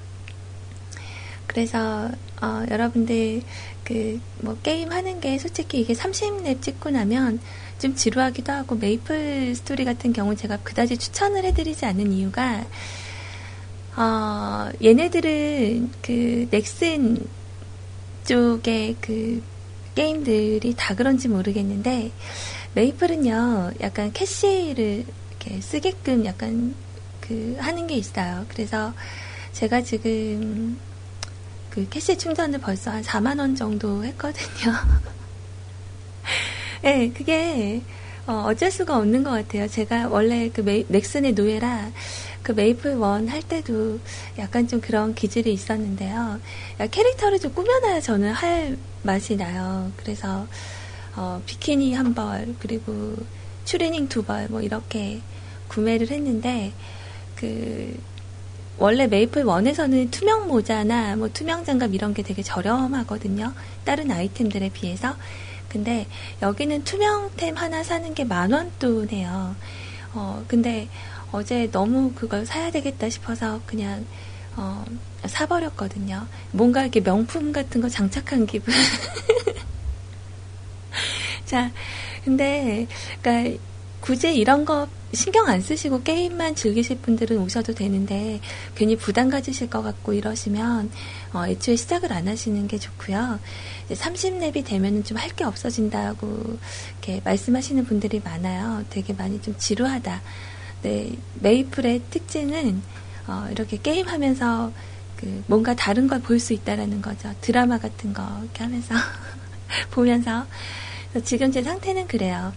그래서 어, 여러분들 그 뭐 게임 하는 게 솔직히 이게 30렙 찍고 나면 좀 지루하기도 하고 메이플 스토리 같은 경우 제가 그다지 추천을 해드리지 않는 이유가 어, 얘네들은 그 넥슨 쪽의 그 게임들이 다 그런지 모르겠는데 메이플은요 약간 캐시를 이렇게 쓰게끔 약간 그 하는 게 있어요. 그래서 제가 지금 그 캐시 충전을 벌써 한 4만 원 정도 했거든요. 네, *laughs* 그게 어, 어쩔 수가 없는 것 같아요. 제가 원래 그 메이, 넥슨의 노예라 그 메이플 원 할 때도 약간 좀 그런 기질이 있었는데요. 캐릭터를 좀 꾸며놔야 저는 할 맛이 나요. 그래서 어, 비키니 한 벌, 그리고 추리닝 두 벌, 뭐 이렇게 구매를 했는데, 그, 원래 메이플 원에서는 투명 모자나 뭐 투명 장갑 이런 게 되게 저렴하거든요. 다른 아이템들에 비해서. 근데 여기는 투명템 하나 사는 게 만 원 돈이에요. 어, 근데 어제 너무 그걸 사야 되겠다 싶어서 그냥 어, 사버렸거든요. 뭔가 이렇게 명품 같은 거 장착한 기분. *laughs* 자, 근데 그러니까 굳이 이런 거 신경 안 쓰시고 게임만 즐기실 분들은 오셔도 되는데 괜히 부담 가지실 것 같고 이러시면 어, 애초에 시작을 안 하시는 게 좋고요. 30렙이 되면은 좀 할 게 없어진다고 이렇게 말씀하시는 분들이 많아요. 되게 많이 좀 지루하다. 네, 메이플의 특징은 어, 이렇게 게임하면서 그 뭔가 다른 걸 볼 수 있다라는 거죠. 드라마 같은 거 이렇게 하면서 *laughs* 보면서 지금 제 상태는 그래요.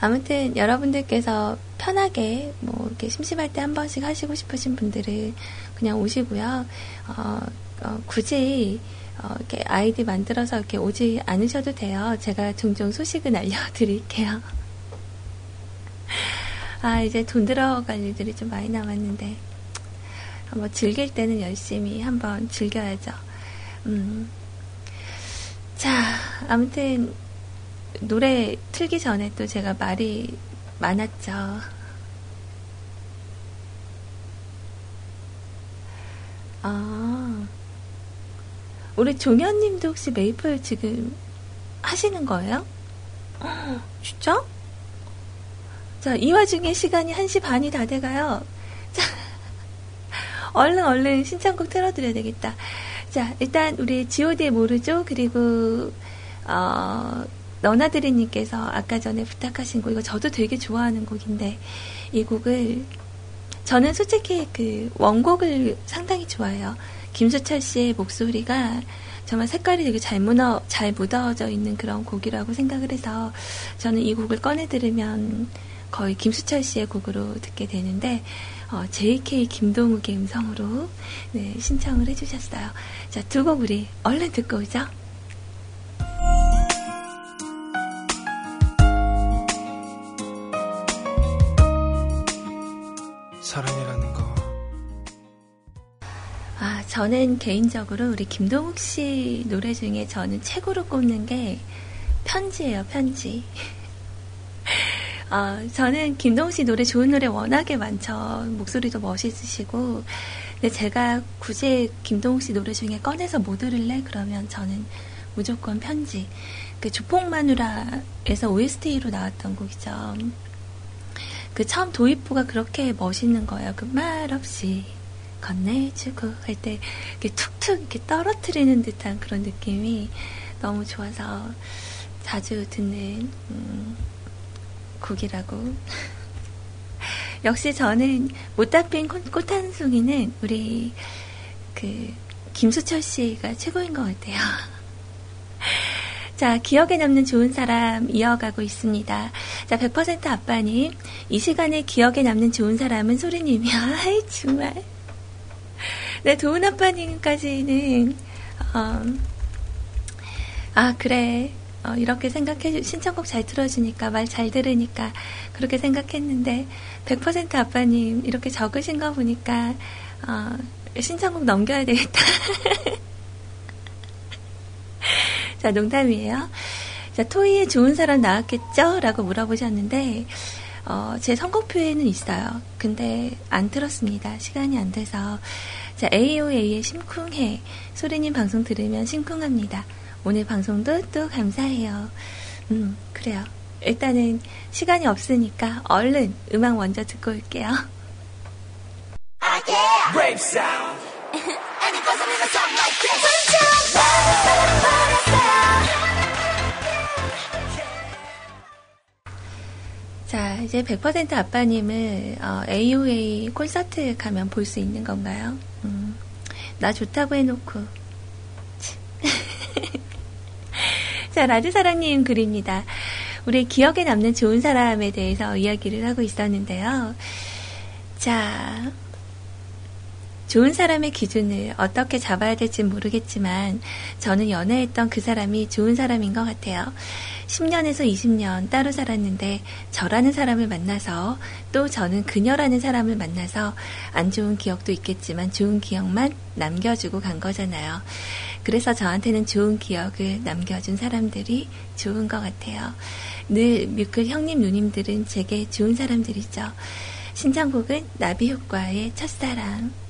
아무튼 여러분들께서 편하게 뭐 이렇게 심심할 때 한 번씩 하시고 싶으신 분들은 그냥 오시고요. 어, 어, 굳이 어, 이렇게 아이디 만들어서 이렇게 오지 않으셔도 돼요. 제가 종종 소식은 알려드릴게요. *laughs* 아, 이제 돈 들어갈 일들이 좀 많이 남았는데, 뭐 즐길 때는 열심히 한번 즐겨야죠. 음. 자, 아무튼, 노래 틀기 전에 또 제가 말이 많았죠. 아, 우리 종현님도 혹시 메이플 지금 하시는 거예요? 진짜? 자, 이 와중에 시간이 1시 반이 다 돼가요. 자, 얼른 얼른 신청곡 틀어드려야 되겠다. 자, 일단 우리 god의 모르죠? 그리고, 어, 너나드리님께서 아까 전에 부탁하신 곡, 이거 저도 되게 좋아하는 곡인데, 이 곡을, 저는 솔직히 그 원곡을 상당히 좋아해요. 김수철 씨의 목소리가 정말 색깔이 되게 잘 묻어, 잘 묻어져 있는 그런 곡이라고 생각을 해서 저는 이 곡을 꺼내 들으면 거의 김수철 씨의 곡으로 듣게 되는데 어, JK 김동욱의 음성으로 네, 신청을 해주셨어요. 자, 두 곡 우리 얼른 듣고 오죠. 사랑이라는 거. 아, 저는 개인적으로 우리 김동욱 씨 노래 중에 저는 최고로 꼽는 게 편지예요, 편지. 어, 저는 김동욱 씨 노래 좋은 노래 워낙에 많죠. 목소리도 멋있으시고. 근데 제가 굳이 김동욱 씨 노래 중에 꺼내서 뭐 들을래? 그러면 저는 무조건 편지. 그 조폭마누라에서 OST로 나왔던 곡이죠. 그 처음 도입부가 그렇게 멋있는 거예요. 그 말 없이 건네주고 할 때 이렇게 툭툭 이렇게 떨어뜨리는 듯한 그런 느낌이 너무 좋아서 자주 듣는 음, 곡이라고. *laughs* 역시 저는 못다 핀 꽃 한 송이는 우리 그 김수철 씨가 최고인 것 같아요. *laughs* 자, 기억에 남는 좋은 사람 이어가고 있습니다. 자, 100% 아빠님. 이 시간에 기억에 남는 좋은 사람은 소리님이야. *laughs* 아이, 정말. 네, 도훈 아빠님까지는, 어, 아, 그래. 어, 이렇게 생각해, 신청곡 잘 틀어주니까, 말 잘 들으니까, 그렇게 생각했는데, 100% 아빠님, 이렇게 적으신 거 보니까, 어, 신청곡 넘겨야 되겠다. *laughs* 자, 농담이에요. 자, 토이에 좋은 사람 나왔겠죠? 라고 물어보셨는데, 어, 제 선곡표에는 있어요. 근데 안 들었습니다. 시간이 안 돼서. 자, AOA의 심쿵해. 소리님 방송 들으면 심쿵합니다. 오늘 방송도 또 감사해요. 음, 그래요. 일단은 시간이 없으니까 얼른 음악 먼저 듣고 올게요. 아, *laughs* 자, 이제 100% 아빠님을 어, AOA 콘서트 가면 볼 수 있는 건가요? 음, 나 좋다고 해놓고. 자, 라드사랑님 글입니다. 우리 기억에 남는 좋은 사람에 대해서 이야기를 하고 있었는데요. 자, 좋은 사람의 기준을 어떻게 잡아야 될지 모르겠지만 저는 연애했던 그 사람이 좋은 사람인 것 같아요. 10년에서 20년 따로 살았는데 저라는 사람을 만나서 또 저는 그녀라는 사람을 만나서 안 좋은 기억도 있겠지만 좋은 기억만 남겨주고 간 거잖아요. 그래서 저한테는 좋은 기억을 남겨준 사람들이 좋은 것 같아요. 늘 뮤클 형님 누님들은 제게 좋은 사람들이죠. 신청곡은 나비효과의 첫사랑.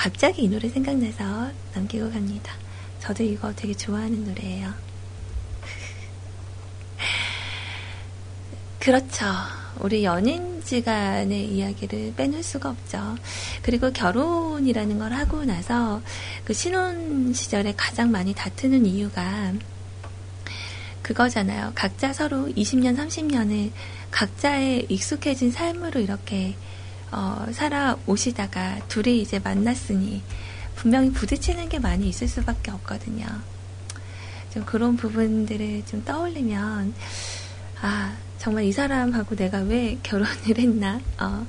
갑자기 이 노래 생각나서 남기고 갑니다. 저도 이거 되게 좋아하는 노래예요. *laughs* 그렇죠. 우리 연인지간의 이야기를 빼놓을 수가 없죠. 그리고 결혼이라는 걸 하고 나서 그 신혼 시절에 가장 많이 다투는 이유가 그거잖아요. 각자 서로 20년, 30년을 각자의 익숙해진 삶으로 이렇게 어, 살아오시다가 둘이 이제 만났으니 분명히 부딪히는 게 많이 있을 수밖에 없거든요. 좀 그런 부분들을 좀 떠올리면 아 정말 이 사람하고 내가 왜 결혼을 했나 어,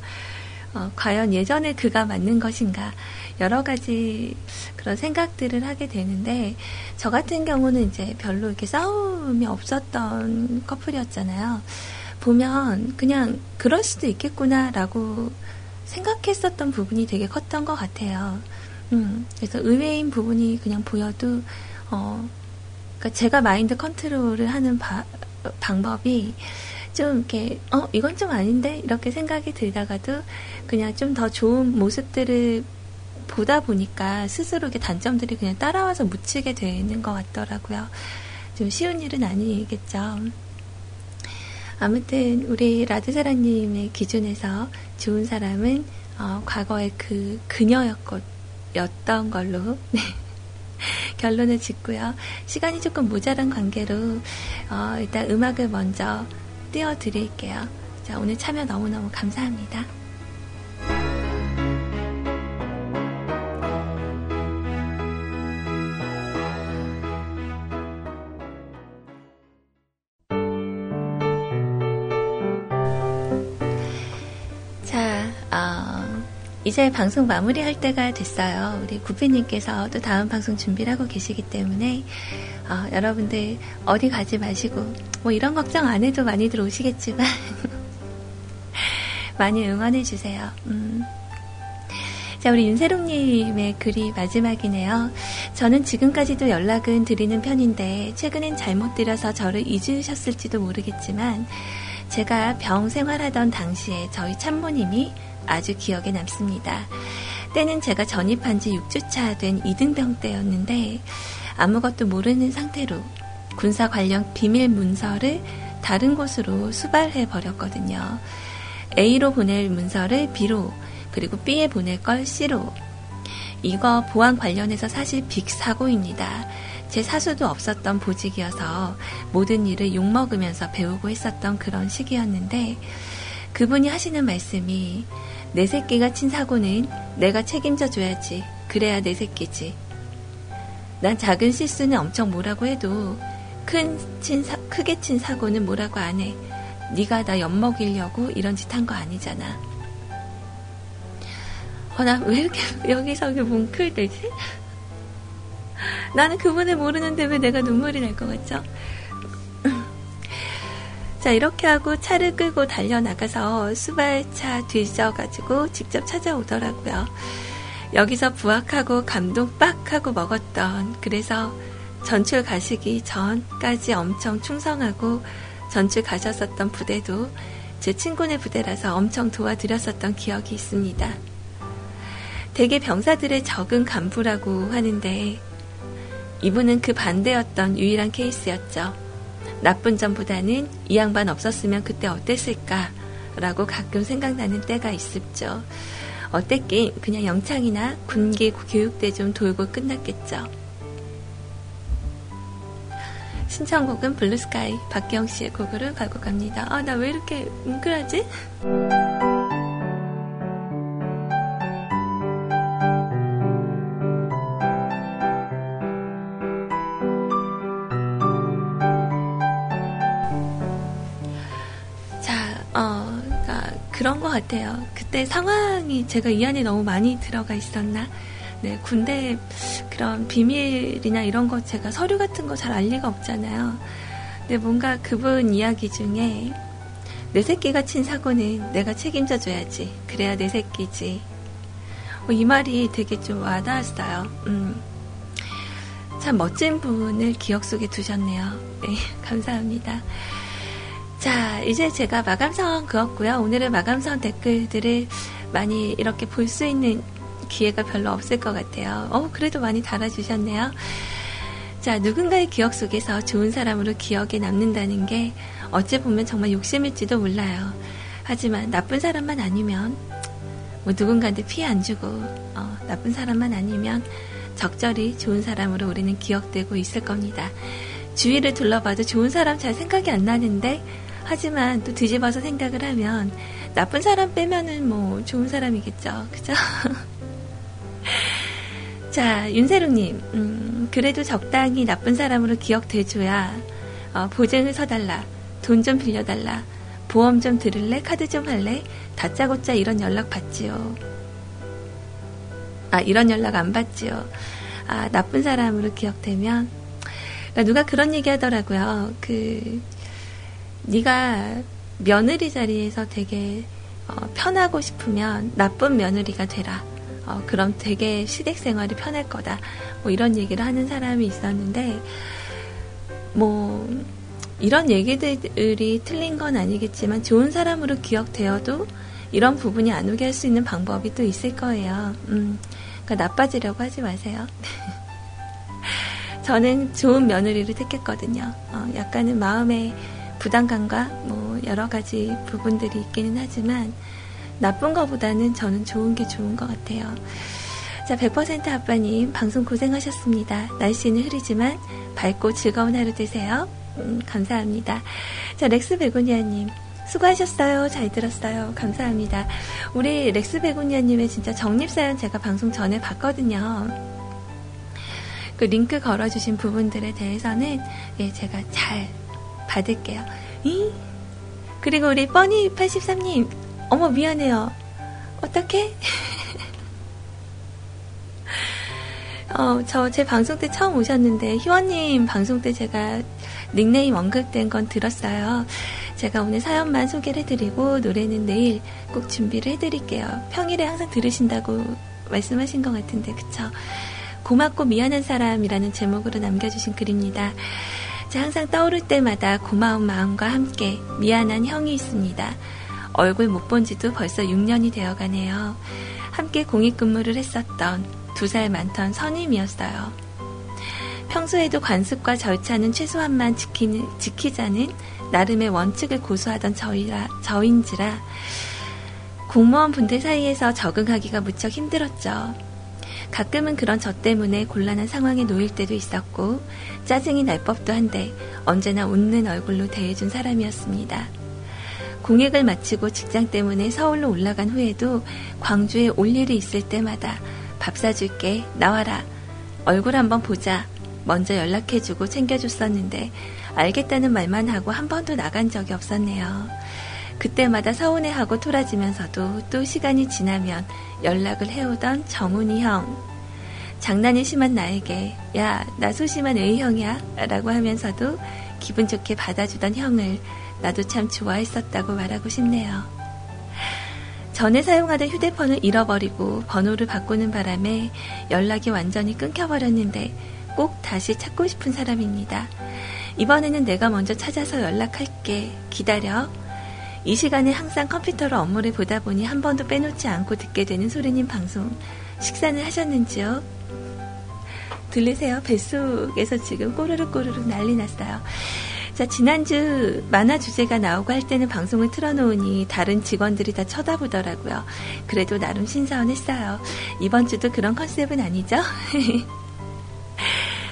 어, 과연 예전에 그가 맞는 것인가 여러 가지 그런 생각들을 하게 되는데 저 같은 경우는 이제 별로 이렇게 싸움이 없었던 커플이었잖아요. 보면 그냥 그럴 수도 있겠구나라고 생각했었던 부분이 되게 컸던 것 같아요. 음, 그래서 의외인 부분이 그냥 보여도, 어, 그러니까 제가 마인드 컨트롤을 하는 바, 방법이 좀 이렇게, 어, 이건 좀 아닌데? 이렇게 생각이 들다가도 그냥 좀 더 좋은 모습들을 보다 보니까 스스로 이 단점들이 그냥 따라와서 묻히게 되는 것 같더라고요. 좀 쉬운 일은 아니겠죠. 아무튼 우리 라드사라님의 기준에서 좋은 사람은 어, 과거의 그 그녀였던 걸로 *laughs* 네. 결론을 짓고요. 시간이 조금 모자란 관계로 어, 일단 음악을 먼저 띄워드릴게요. 자 오늘 참여 너무너무 감사합니다. 이제 방송 마무리할 때가 됐어요. 우리 구피님께서 또 다음 방송 준비를 하고 계시기 때문에 어, 여러분들 어디 가지 마시고 뭐 이런 걱정 안 해도 많이들 오시겠지만 *laughs* 많이 응원해 주세요. 음. 자, 우리 윤세롱님의 글이 마지막이네요. 저는 지금까지도 연락은 드리는 편인데 최근엔 잘못 드려서 저를 잊으셨을지도 모르겠지만 제가 병 생활하던 당시에 저희 참모님이 아주 기억에 남습니다. 때는 제가 전입한 지 6주차 된 이등병 때였는데 아무것도 모르는 상태로 군사 관련 비밀 문서를 다른 곳으로 수발해 버렸거든요. A로 보낼 문서를 B로 그리고 B에 보낼 걸 C로 이거 보안 관련해서 사실 빅 사고입니다. 제 사수도 없었던 보직이어서 모든 일을 욕먹으면서 배우고 했었던 그런 시기였는데 그분이 하시는 말씀이 내 새끼가 친 사고는 내가 책임져 줘야지. 그래야 내 새끼지. 난 작은 실수는 엄청 뭐라고 해도 큰 친 사, 크게 친 사고는 뭐라고 안 해. 네가 나 엿먹이려고 이런 짓 한 거 아니잖아. 어, 나 왜 이렇게 여기서 그 뭉클되지? 나는 그분을 모르는데 왜 내가 눈물이 날 것 같죠? 자, 이렇게 하고 차를 끌고 달려나가서 수발차 뒤져가지고 직접 찾아오더라고요. 여기서 부학하고 감동 빡 하고 먹었던, 그래서 전출 가시기 전까지 엄청 충성하고 전출 가셨었던 부대도 제 친구네 부대라서 엄청 도와드렸었던 기억이 있습니다. 대개 병사들의 적은 간부라고 하는데 이분은 그 반대였던 유일한 케이스였죠. 나쁜 점보다는 이 양반 없었으면 그때 어땠을까? 라고 가끔 생각나는 때가 있습죠. 어땠긴 그냥 영창이나 군기 교육대 좀 돌고 끝났겠죠. 신청곡은 블루스카이 박경 씨의 곡으로 가고 갑니다. 아, 나 왜 이렇게 뭉클하지? 같아요. 그때 상황이 제가 이 안에 너무 많이 들어가 있었나? 네, 군대 그런 비밀이나 이런 거 제가 서류 같은 거 잘 알 리가 없잖아요. 근데 뭔가 그분 이야기 중에 내 새끼가 친 사고는 내가 책임져 줘야지. 그래야 내 새끼지. 어, 이 말이 되게 좀 와닿았어요. 음. 참 멋진 분을 기억 속에 두셨네요. 네, *laughs* 감사합니다. 자, 이제 제가 마감선 그었고요. 오늘은 마감선 댓글들을 많이 이렇게 볼 수 있는 기회가 별로 없을 것 같아요. 어, 그래도 많이 달아주셨네요. 자, 누군가의 기억 속에서 좋은 사람으로 기억에 남는다는 게 어찌 보면 정말 욕심일지도 몰라요. 하지만 나쁜 사람만 아니면 뭐 누군가한테 피해 안 주고 어, 나쁜 사람만 아니면 적절히 좋은 사람으로 우리는 기억되고 있을 겁니다. 주위를 둘러봐도 좋은 사람 잘 생각이 안 나는데 하지만 또 뒤집어서 생각을 하면 나쁜 사람 빼면은 뭐 좋은 사람이겠죠. 그죠? *laughs* 자, 윤세롱님, 음, 그래도 적당히 나쁜 사람으로 기억돼줘야, 어, 보증을 서달라, 돈 좀 빌려달라, 보험 좀 들을래, 카드 좀 할래, 다짜고짜 이런 연락 받지요. 아, 이런 연락 안 받지요. 아, 나쁜 사람으로 기억되면, 누가 그런 얘기 하더라고요. 그, 네가 며느리 자리에서 되게 어, 편하고 싶으면 나쁜 며느리가 되라. 어, 그럼 되게 시댁 생활이 편할 거다. 뭐 이런 얘기를 하는 사람이 있었는데, 뭐, 이런 얘기들이 틀린 건 아니겠지만 좋은 사람으로 기억되어도 이런 부분이 안 오게 할 수 있는 방법이 또 있을 거예요. 음, 그러니까 나빠지려고 하지 마세요. *laughs* 저는 좋은 며느리를 택했거든요. 어, 약간은 마음에 부담감과 뭐 여러 가지 부분들이 있기는 하지만 나쁜 것보다는 저는 좋은 게 좋은 것 같아요. 자, 100% 아빠님, 방송 고생하셨습니다. 날씨는 흐리지만 밝고 즐거운 하루 되세요. 음, 감사합니다. 자, 렉스 베고니아님, 수고하셨어요. 잘 들었어요. 감사합니다. 우리 렉스 베고니아님의 진짜 정립사연 제가 방송 전에 봤거든요. 그 링크 걸어주신 부분들에 대해서는 예, 제가 잘 받을게요. 이? 그리고 우리 뻔히83님, 어머, 미안해요. 어떻게? *laughs* 어, 저 제 방송 때 처음 오셨는데, 희원님 방송 때 제가 닉네임 언급된 건 들었어요. 제가 오늘 사연만 소개를 해드리고, 노래는 내일 꼭 준비를 해드릴게요. 평일에 항상 들으신다고 말씀하신 것 같은데, 그쵸? 고맙고 미안한 사람이라는 제목으로 남겨주신 글입니다. 항상 떠오를 때마다 고마운 마음과 함께 미안한 형이 있습니다. 얼굴 못 본 지도 벌써 6년이 되어 가네요. 함께 공익근무를 했었던 두 살 많던 선임이었어요. 평소에도 관습과 절차는 최소한만 지키는, 지키자는 나름의 원칙을 고수하던 저희라, 저인지라 공무원 분들 사이에서 적응하기가 무척 힘들었죠. 가끔은 그런 저 때문에 곤란한 상황에 놓일 때도 있었고 짜증이 날 법도 한데 언제나 웃는 얼굴로 대해준 사람이었습니다. 공익을 마치고 직장 때문에 서울로 올라간 후에도 광주에 올 일이 있을 때마다 밥 사줄게 나와라 얼굴 한번 보자 먼저 연락해주고 챙겨줬었는데 알겠다는 말만 하고 한 번도 나간 적이 없었네요. 그때마다 서운해하고 토라지면서도 또 시간이 지나면 연락을 해오던 정훈이 형. 장난이 심한 나에게, 야, 나 소심한 A형이야. 라고 하면서도 기분 좋게 받아주던 형을 나도 참 좋아했었다고 말하고 싶네요. 전에 사용하던 휴대폰을 잃어버리고 번호를 바꾸는 바람에 연락이 완전히 끊겨버렸는데 꼭 다시 찾고 싶은 사람입니다. 이번에는 내가 먼저 찾아서 연락할게. 기다려. 이 시간에 항상 컴퓨터로 업무를 보다 보니 한 번도 빼놓지 않고 듣게 되는 소리님 방송. 식사는 하셨는지요? 들리세요? 뱃속에서 지금 꼬르르 꼬르르 난리 났어요. 자, 지난주 만화 주제가 나오고 할 때는 방송을 틀어놓으니 다른 직원들이 다 쳐다보더라고요. 그래도 나름 신사원했어요. 이번 주도 그런 컨셉은 아니죠? *laughs*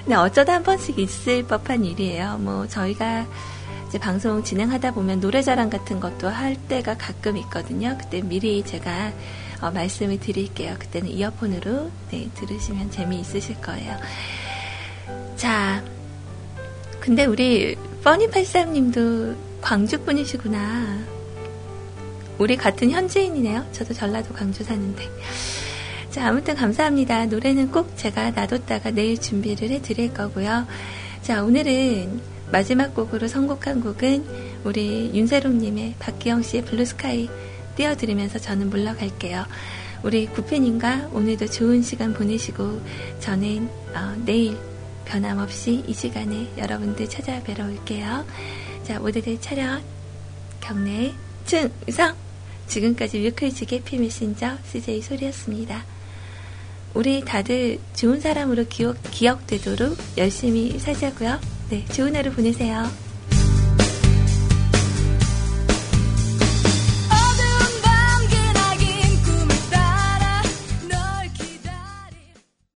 네, 어쩌다 한 번씩 있을 법한 일이에요. 뭐, 저희가 이제 방송 진행하다 보면 노래 자랑 같은 것도 할 때가 가끔 있거든요. 그때 미리 제가 어, 말씀을 드릴게요. 그때는 이어폰으로 네, 들으시면 재미있으실 거예요. 자, 근데 우리 써니83님도 광주 분이시구나. 우리 같은 현지인이네요. 저도 전라도 광주 사는데. 자, 아무튼 감사합니다. 노래는 꼭 제가 놔뒀다가 내일 준비를 해드릴 거고요. 자, 오늘은 마지막 곡으로 선곡한 곡은 우리 윤세롱님의 박기영 씨의 블루스카이 띄워드리면서 저는 물러갈게요. 우리 구피님과 오늘도 좋은 시간 보내시고 저는 어, 내일 변함없이 이 시간에 여러분들 찾아뵈러 올게요. 자, 모두들 차렷, 경례, 충성! 지금까지 뮤클지게 해피 메신저 CJ 소리였습니다. 우리 다들 좋은 사람으로 기억, 기억되도록 열심히 살자고요. 네, 좋은 하루 보내세요.